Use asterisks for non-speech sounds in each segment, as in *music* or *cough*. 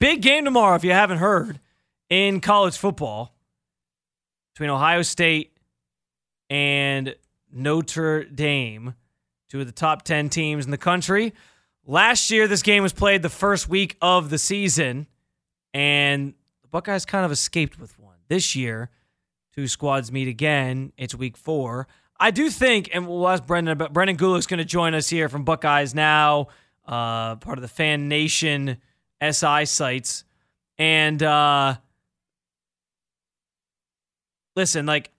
Big game tomorrow, if you haven't heard, in college football between Ohio State and Notre Dame, two of the top 10 teams in the country. Last year, this game was played the first week of the season, and the Buckeyes kind of escaped with one. This year, two squads meet again. It's week four. I do think, and we'll ask Brendan about Brendan Gulick's going to join us here from Buckeyes Now, uh, part of the Fan Nation SI sites. And uh, listen, like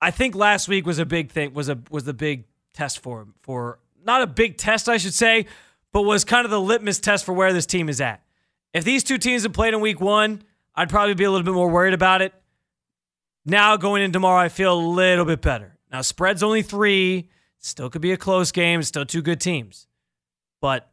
I think last week was a big thing, was a was the big test for. For not a big test, I should say, but was kind of the litmus test for where this team is at. If these two teams had played in week one, I'd probably be a little bit more worried about it. Now going in tomorrow, I feel a little bit better. Now spread's only three. Still could be a close game. Still two good teams. But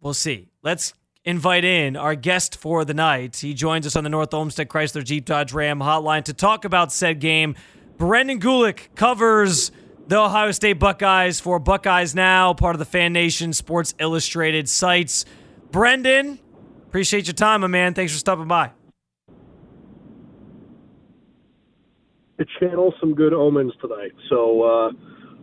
we'll see. Let's invite in our guest for the night. He joins us on the North Olmsted Chrysler Jeep Dodge Ram hotline to talk about said game. Brendan Gulick covers the Ohio State Buckeyes for Buckeyes Now, part of the Fan Nation Sports Illustrated sites. Brendan, appreciate your time, my man. Thanks for stopping by. It channels some good omens tonight. So, uh,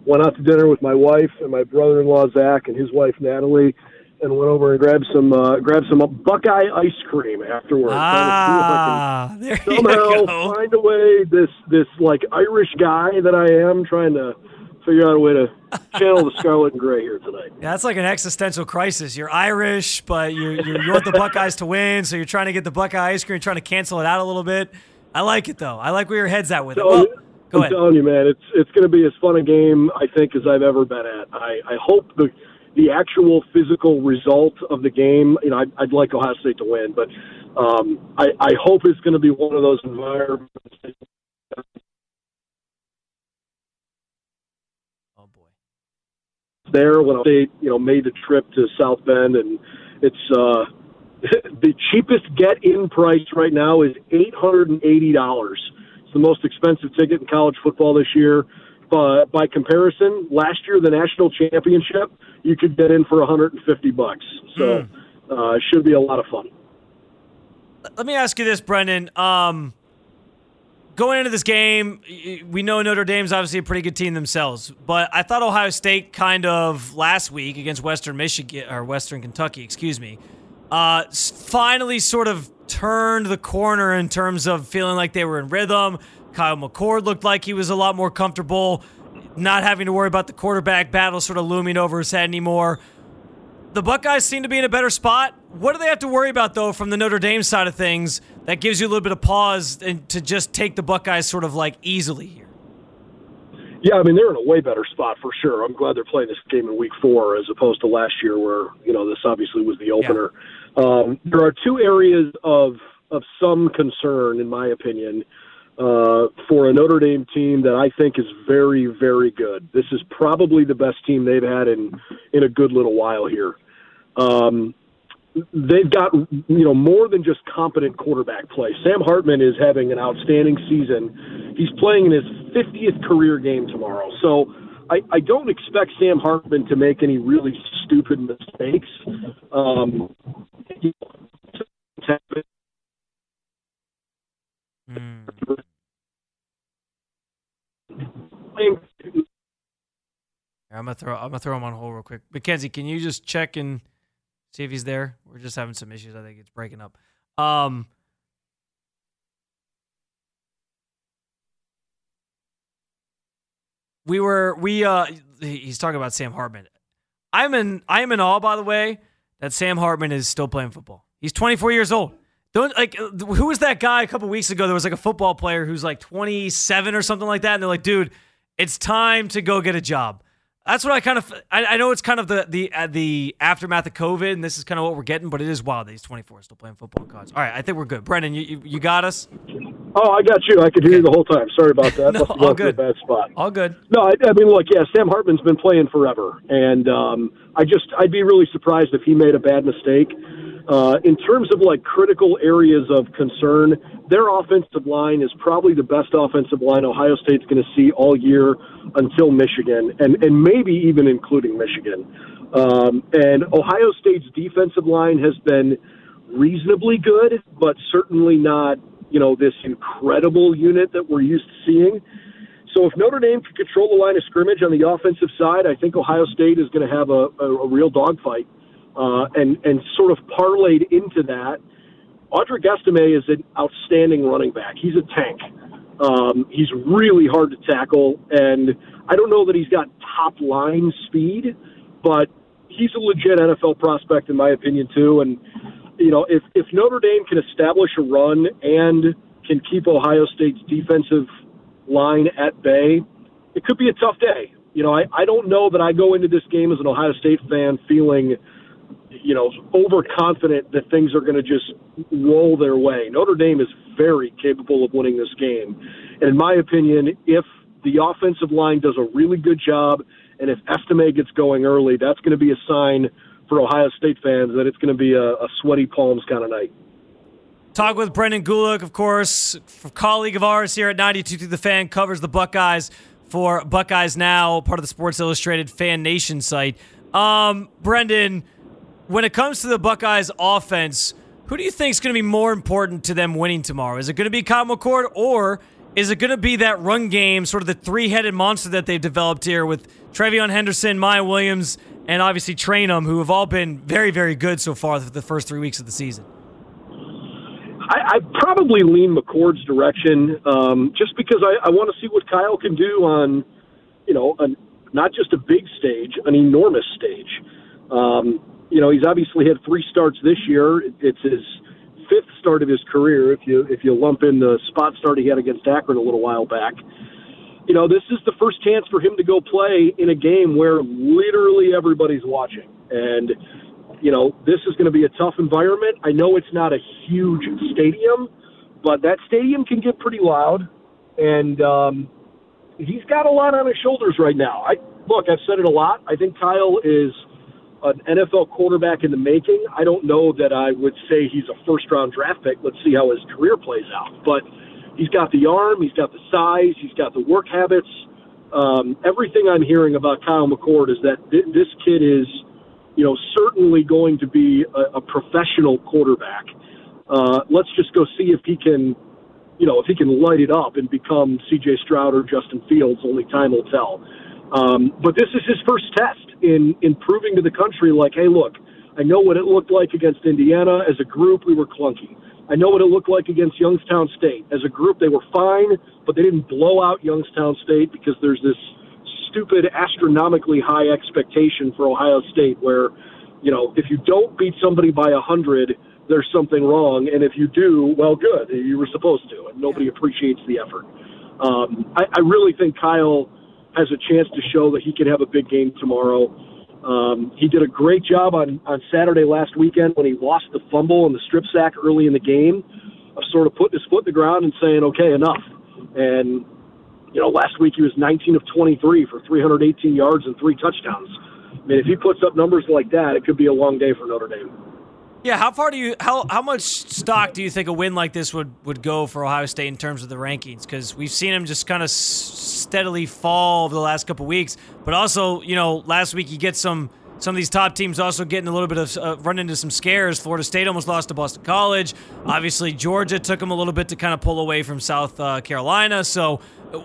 went out to dinner with my wife and my brother-in-law Zach and his wife Natalie and went over and grabbed some uh, grabbed some Buckeye ice cream afterwards. Ah, there somehow you go. find a way this this like Irish guy that I am trying to figure out a way to channel the scarlet and gray here tonight. Yeah, that's like an existential crisis. You're Irish, but you're, you're, want the Buckeyes to win, so you're trying to get the Buckeye ice cream, trying to cancel it out a little bit. I like it though. I like where your head's at with it. Well, go I'm ahead. telling you, man, it's it's going to be as fun a game I think as I've ever been at. I, I hope the the actual physical result of the game. You know, I'd, I'd like Ohio State to win, but um, I, I hope it's going to be one of those environments. Oh boy. There, when State, you know, made the trip to South Bend, and it's uh, *laughs* the cheapest get-in price right now is eight hundred and eighty dollars. It's the most expensive ticket in college football this year. But by comparison, last year the national championship, you could get in for 150 bucks. So uh, it should be a lot of fun. Let me ask you this, Brendan. Um, going into this game, we know Notre Dame's obviously a pretty good team themselves, but I thought Ohio State kind of last week against Western Michigan or Western Kentucky, excuse me, uh, finally sort of turned the corner in terms of feeling like they were in rhythm. Kyle McCord looked like he was a lot more comfortable, not having to worry about the quarterback battle sort of looming over his head anymore. The Buckeyes seem to be in a better spot. What do they have to worry about, though, from the Notre Dame side of things that gives you a little bit of pause and to just take the Buckeyes sort of like easily here? Yeah, I mean they're in a way better spot for sure. I'm glad they're playing this game in week four as opposed to last year, where you know this obviously was the opener. Um, there are two areas of of some concern, in my opinion, uh, for a Notre Dame team that I think is very, very good. This is probably the best team they've had in in a good little while here. Um, they've got you know more than just competent quarterback play. Sam Hartman is having an outstanding season. He's playing in his 50th career game tomorrow. So I, I don't expect Sam Hartman to make any really stupid mistakes. Um, I'm gonna throw. I'm gonna throw him on hold real quick. Mackenzie, can you just check and see if he's there? We're just having some issues. I think it's breaking up. Um, we were we uh he's talking about Sam Hartman. I'm in I am in awe by the way that Sam Hartman is still playing football. He's 24 years old. Don't like who was that guy a couple weeks ago? There was like a football player who's like 27 or something like that, and they're like, dude, it's time to go get a job. That's what I kind of I, I know it's kind of the the uh, the aftermath of COVID, and this is kind of what we're getting. But it is wild that he's 24 still playing football. All right, I think we're good. Brendan, you you, you got us. Oh, I got you. I could hear you the whole time. Sorry about that. *laughs* No, all good. bad spot. All good. No, I, I mean, look, yeah, Sam Hartman's been playing forever, and um, I just I'd be really surprised if he made a bad mistake. Uh, in terms of like critical areas of concern, their offensive line is probably the best offensive line Ohio State's going to see all year until Michigan, and and maybe even including Michigan. Um, and Ohio State's defensive line has been reasonably good, but certainly not, you know, this incredible unit that we're used to seeing. So if Notre Dame can control the line of scrimmage on the offensive side, I think Ohio State is going to have a, a, a real dogfight. Uh, and, and sort of parlayed into that, Audric Estime is an outstanding running back. He's a tank. Um, he's really hard to tackle, and I don't know that he's got top line speed, but he's a legit NFL prospect in my opinion too. And you know, if if Notre Dame can establish a run and can keep Ohio State's defensive line at bay, it could be a tough day. You know, I, I don't know that I go into this game as an Ohio State fan feeling, you know, overconfident that things are going to just roll their way. Notre Dame is very capable of winning this game. And in my opinion, if the offensive line does a really good job, and if Estime gets going early, that's going to be a sign for Ohio State fans that it's going to be a, a sweaty palms kind of night. Talk with Brendan Gulick, of course, colleague of ours here at 92 The Fan, covers the Buckeyes for Buckeyes Now, part of the Sports Illustrated Fan Nation site. Um, Brendan, when it comes to the Buckeyes offense, who do you think is going to be more important to them winning tomorrow? Is it going to be Kyle McCord or is it going to be that run game, sort of the three headed monster that they've developed here with TreVeyon Henderson, Miyan Williams, and obviously Trayanum, who have all been very, very good so far for the first three weeks of the season? I, I probably lean McCord's direction um, just because I, I want to see what Kyle can do on, you know, an, not just a big stage, an enormous stage. Um, you know, he's obviously had three starts this year. It's his fifth start of his career if you if you lump in the spot start he had against Akron a little while back. You know, this is the first chance for him to go play in a game where literally everybody's watching. And you know, this is going to be a tough environment. I know it's not a huge stadium, but that stadium can get pretty loud and um he's got a lot on his shoulders right now. I look, I've said it a lot. I think Kyle is an NFL quarterback in the making. I don't know that I would say he's a first round draft pick. Let's see how his career plays out. But he's got the arm, he's got the size, he's got the work habits. Um, everything I'm hearing about Kyle McCord is that th- this kid is, you know, certainly going to be a, a professional quarterback. Uh, let's just go see if he can, you know, if he can light it up and become C.J. Stroud or Justin Fields. Only time will tell. Um, but this is his first test in in proving to the country, like, hey, look, I know what it looked like against Indiana. As a group, we were clunky. I know what it looked like against Youngstown State. As a group, they were fine, but they didn't blow out Youngstown State because there's this stupid, astronomically high expectation for Ohio State where, you know, if you don't beat somebody by a hundred, there's something wrong, and if you do, well, good, you were supposed to, and nobody appreciates the effort. Um, I, I really think Kyle has a chance to show that he can have a big game tomorrow. Um, he did a great job on, on Saturday last weekend when he lost the fumble and the strip sack early in the game of sort of putting his foot in the ground and saying, okay, enough. And, you know, last week he was 19 of 23 for 318 yards and three touchdowns. I mean, if he puts up numbers like that, it could be a long day for Notre Dame. Yeah, how far do you how how much stock do you think a win like this would would go for Ohio State in terms of the rankings? Because we've seen him just kind of steadily fall over the last couple weeks, but also you know last week you get some some of these top teams also getting a little bit of uh, run into some scares. Florida State almost lost to Boston College. Obviously, Georgia took them a little bit to kind of pull away from South uh, Carolina. So,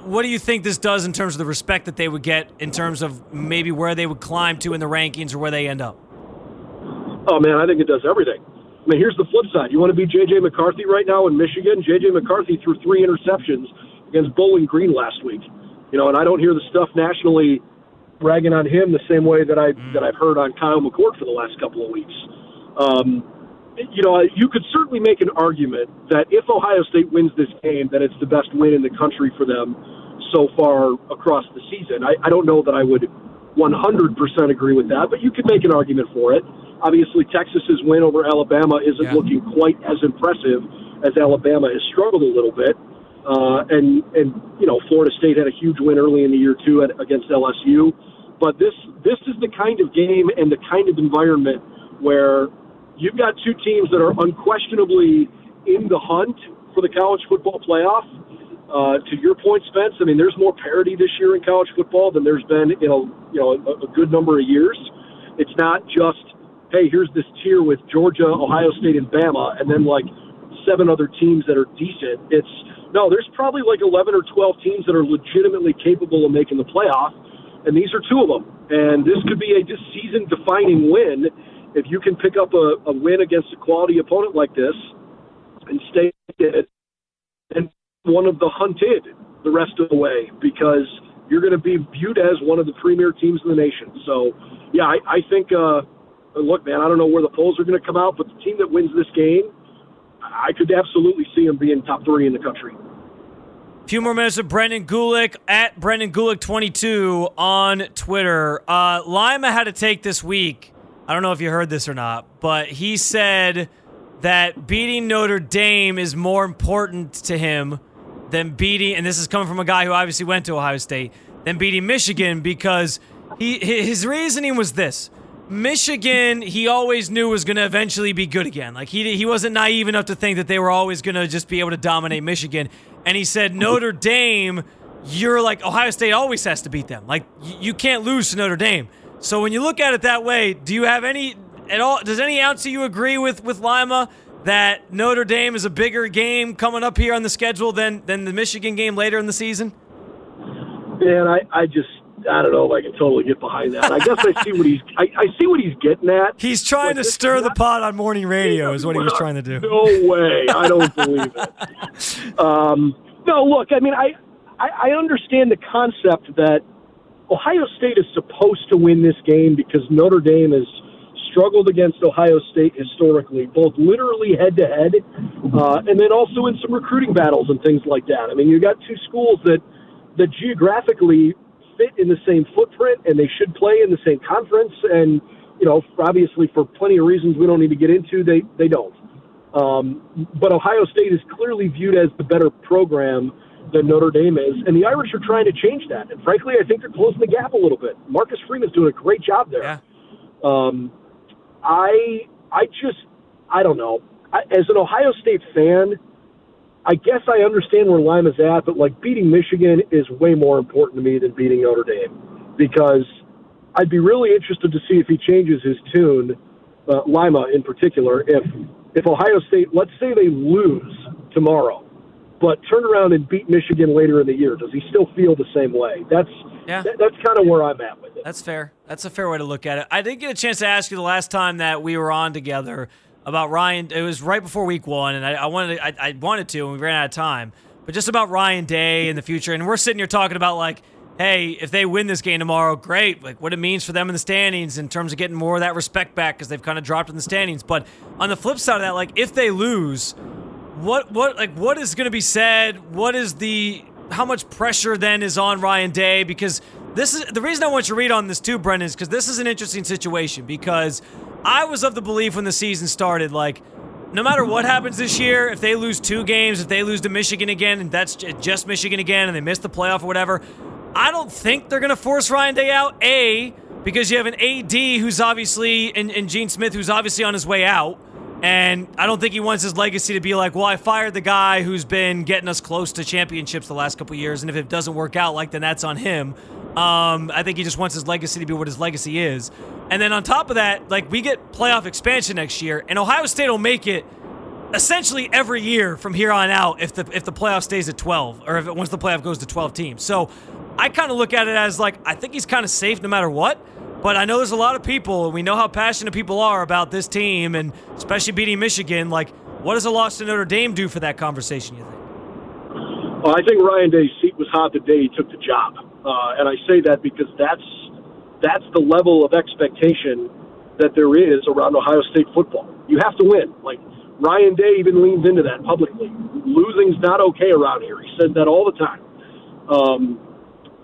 what do you think this does in terms of the respect that they would get in terms of maybe where they would climb to in the rankings or where they end up? Oh man, I think it does everything. I mean, here's the flip side. You want to be J.J. McCarthy right now in Michigan? J.J. McCarthy threw three interceptions against Bowling Green last week. You know, and I don't hear the stuff nationally bragging on him the same way that I mm. that I've heard on Kyle McCord for the last couple of weeks. Um, you know, you could certainly make an argument that if Ohio State wins this game, that it's the best win in the country for them so far across the season. I, I don't know that I would 100% agree with that, but you could make an argument for it. Obviously, Texas's win over Alabama isn't yeah. looking quite as impressive as Alabama has struggled a little bit. Uh, and and you know, Florida State had a huge win early in the year too at, against LSU. But this this is the kind of game and the kind of environment where you've got two teams that are unquestionably in the hunt for the college football playoff. Uh, to your point, Spence, I mean, there's more parity this year in college football than there's been in a you know a, a good number of years. It's not just hey, here's this tier with Georgia, Ohio State, and Bama, and then like seven other teams that are decent. It's no, there's probably like 11 or 12 teams that are legitimately capable of making the playoff, and these are two of them. And this could be a just season defining win if you can pick up a, a win against a quality opponent like this and stay it and one of the hunted the rest of the way because you're going to be viewed as one of the premier teams in the nation. So, yeah, I, I think, uh, look, man, I don't know where the polls are going to come out, but the team that wins this game, I could absolutely see them being top three in the country. A few more minutes of Brendan Gulick at Brendan Gulick 22 on Twitter. Uh, Lima had a take this week. I don't know if you heard this or not, but he said that beating Notre Dame is more important to him than beating, and this is coming from a guy who obviously went to Ohio State, than beating Michigan because he his reasoning was this. Michigan, he always knew was going to eventually be good again. Like he he wasn't naive enough to think that they were always going to just be able to dominate Michigan. And he said Notre Dame, you're like Ohio State always has to beat them. Like you can't lose to Notre Dame. So when you look at it that way, do you have any at all? Does any ounce of you agree with with Lima that Notre Dame is a bigger game coming up here on the schedule than than the Michigan game later in the season? Man, I, I just I don't know if I can totally get behind that. I guess I see what he's I, I see what he's getting at. He's trying to stir the pot on morning radio is what he was trying to do. No way. I don't believe it. *laughs* Um, no, look, I mean I, I I understand the concept that Ohio State is supposed to win this game because Notre Dame is struggled against Ohio State historically, both literally head to head, and then also in some recruiting battles and things like that. I mean, you got two schools that that geographically fit in the same footprint, and they should play in the same conference. And you know, obviously, for plenty of reasons we don't need to get into, they they don't. Um, but Ohio State is clearly viewed as the better program than Notre Dame is, and the Irish are trying to change that. And frankly, I think they're closing the gap a little bit. Marcus Freeman's doing a great job there. Yeah. Um, I I just I don't know. I, as an Ohio State fan, I guess I understand where Lima's at, but like beating Michigan is way more important to me than beating Notre Dame because I'd be really interested to see if he changes his tune, uh, Lima in particular. If if Ohio State, let's say they lose tomorrow, but turn around and beat Michigan later in the year, does he still feel the same way? That's yeah. Th- that's kind of where I'm at with it. That's fair. That's a fair way to look at it. I did get a chance to ask you the last time that we were on together about Ryan. It was right before week one, and I, I wanted to, I, I wanted to, and we ran out of time. But just about Ryan Day in the future, and we're sitting here talking about like, hey, if they win this game tomorrow, great. Like what it means for them in the standings in terms of getting more of that respect back because they've kind of dropped in the standings. But on the flip side of that, like if they lose, what what like what is going to be said? What is the how much pressure then is on Ryan Day? Because this is the reason I want you to read on this too, Brendan, is because this is an interesting situation. Because I was of the belief when the season started, like, no matter what happens this year, if they lose two games, if they lose to Michigan again, and that's just Michigan again, and they miss the playoff or whatever, I don't think they're going to force Ryan Day out. A, because you have an AD who's obviously, and, and Gene Smith who's obviously on his way out. And I don't think he wants his legacy to be like, well, I fired the guy who's been getting us close to championships the last couple years, and if it doesn't work out, like then that's on him. Um, I think he just wants his legacy to be what his legacy is. And then on top of that, like we get playoff expansion next year, and Ohio State will make it essentially every year from here on out if the if the playoff stays at 12 or if it once the playoff goes to 12 teams. So I kind of look at it as like I think he's kind of safe no matter what. But I know there's a lot of people, and we know how passionate people are about this team, and especially beating Michigan. Like, what does a loss to Notre Dame do for that conversation? You think? Well, I think Ryan Day's seat was hot the day he took the job, uh, and I say that because that's that's the level of expectation that there is around Ohio State football. You have to win. Like Ryan Day even leans into that publicly. Losing's not okay around here. He says that all the time. Um,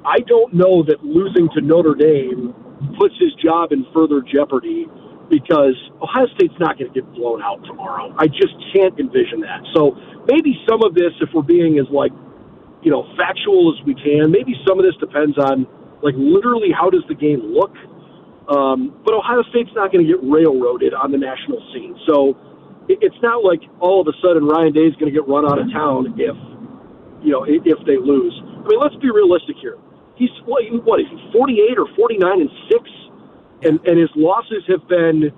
I don't know that losing to Notre Dame puts his job in further jeopardy because Ohio State's not going to get blown out tomorrow. I just can't envision that. So maybe some of this, if we're being as like, you know, factual as we can, maybe some of this depends on like literally how does the game look. Um, but Ohio State's not going to get railroaded on the national scene. So it, it's not like all of a sudden Ryan Day is going to get run out of town if, you know, if they lose. I mean, let's be realistic here he's what, what is he 48 or 49 and six, and and his losses have been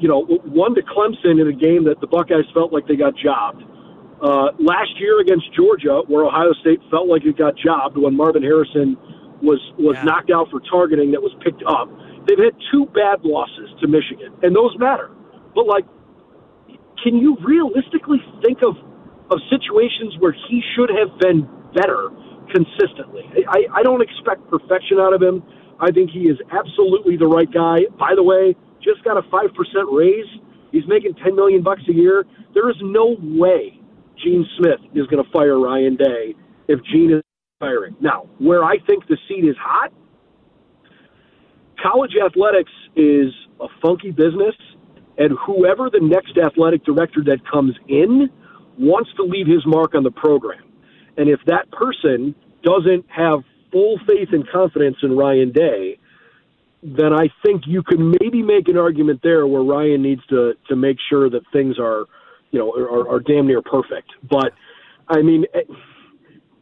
you know, one to Clemson in a game that the Buckeyes felt like they got jobbed. Uh, last year against Georgia, where Ohio State felt like it got jobbed when Marvin Harrison was was yeah. knocked out for targeting that was picked up. They've had two bad losses to Michigan, and those matter. But like, can you realistically think of of situations where he should have been better consistently? I, I don't expect perfection out of him. I think he is absolutely the right guy. By the way, just got a five percent raise. He's making ten million bucks a year. There is no way Gene Smith is going to fire Ryan Day if Gene is firing. Now, where I think the seat is hot, college athletics is a funky business, and whoever the next athletic director that comes in wants to leave his mark on the program. And if that person doesn't have full faith and confidence in Ryan Day, then I think you can maybe make an argument there where Ryan needs to to make sure that things are, you know, are, are damn near perfect. But I mean, eh,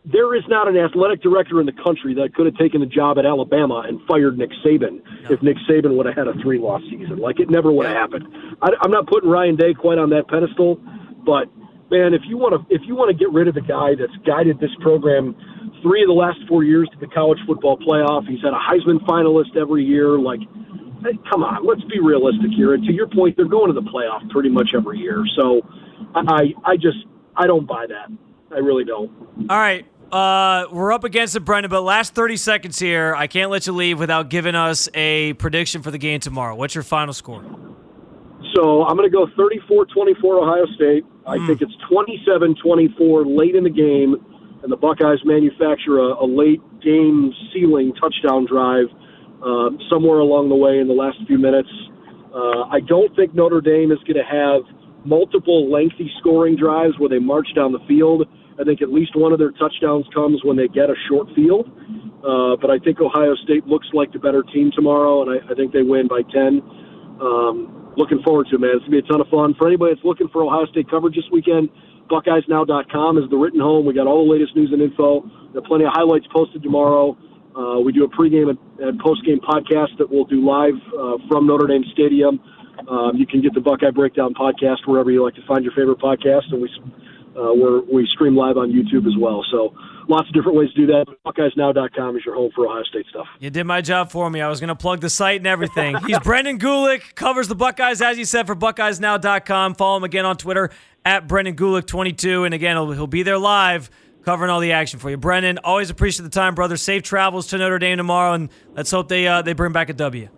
there is not an athletic director in the country that could have taken the job at Alabama and fired Nick Saban no. if Nick Saban would have had a three loss season. Like it never would have happened. I, I'm not putting Ryan Day quite on that pedestal, but man, if you want to if you want to get rid of the guy that's guided this program three of the last four years to the college football playoff, he's had a Heisman finalist every year. Like, come on, let's be realistic here. And to your point, they're going to the playoff pretty much every year. So, I I just I don't buy that. I really don't. All right. Uh, we're up against it, Brendan, but last 30 seconds here. I can't let you leave without giving us a prediction for the game tomorrow. What's your final score? So I'm going to go 34-24 Ohio State. I mm. think it's 27-24 late in the game, and the Buckeyes manufacture a, a late game sealing touchdown drive uh, somewhere along the way in the last few minutes. Uh, I don't think Notre Dame is going to have multiple lengthy scoring drives where they march down the field. I think at least one of their touchdowns comes when they get a short field. Uh, but I think Ohio State looks like the better team tomorrow, and I, I think they win by 10. Um, looking forward to, it, man. It's going to be a ton of fun. For anybody that's looking for Ohio State coverage this weekend, BuckeyesNow.com is the written home. We got all the latest news and info. There are plenty of highlights posted tomorrow. Uh, we do a pregame and, and post game podcast that we'll do live uh, from Notre Dame Stadium. Um, you can get the Buckeye Breakdown podcast wherever you like to find your favorite podcast, and we uh, we're, we stream live on YouTube as well. So lots of different ways to do that. BuckeyesNow.com is your home for Ohio State stuff. You did my job for me. I was going to plug the site and everything. *laughs* He's Brendan Gulick, covers the Buckeyes, as you said, for BuckeyesNow.com. Follow him again on Twitter at Brendan Gulick22. And again, he'll, he'll be there live covering all the action for you. Brendan, always appreciate the time, brother. Safe travels to Notre Dame tomorrow, and let's hope they uh, they bring back a W.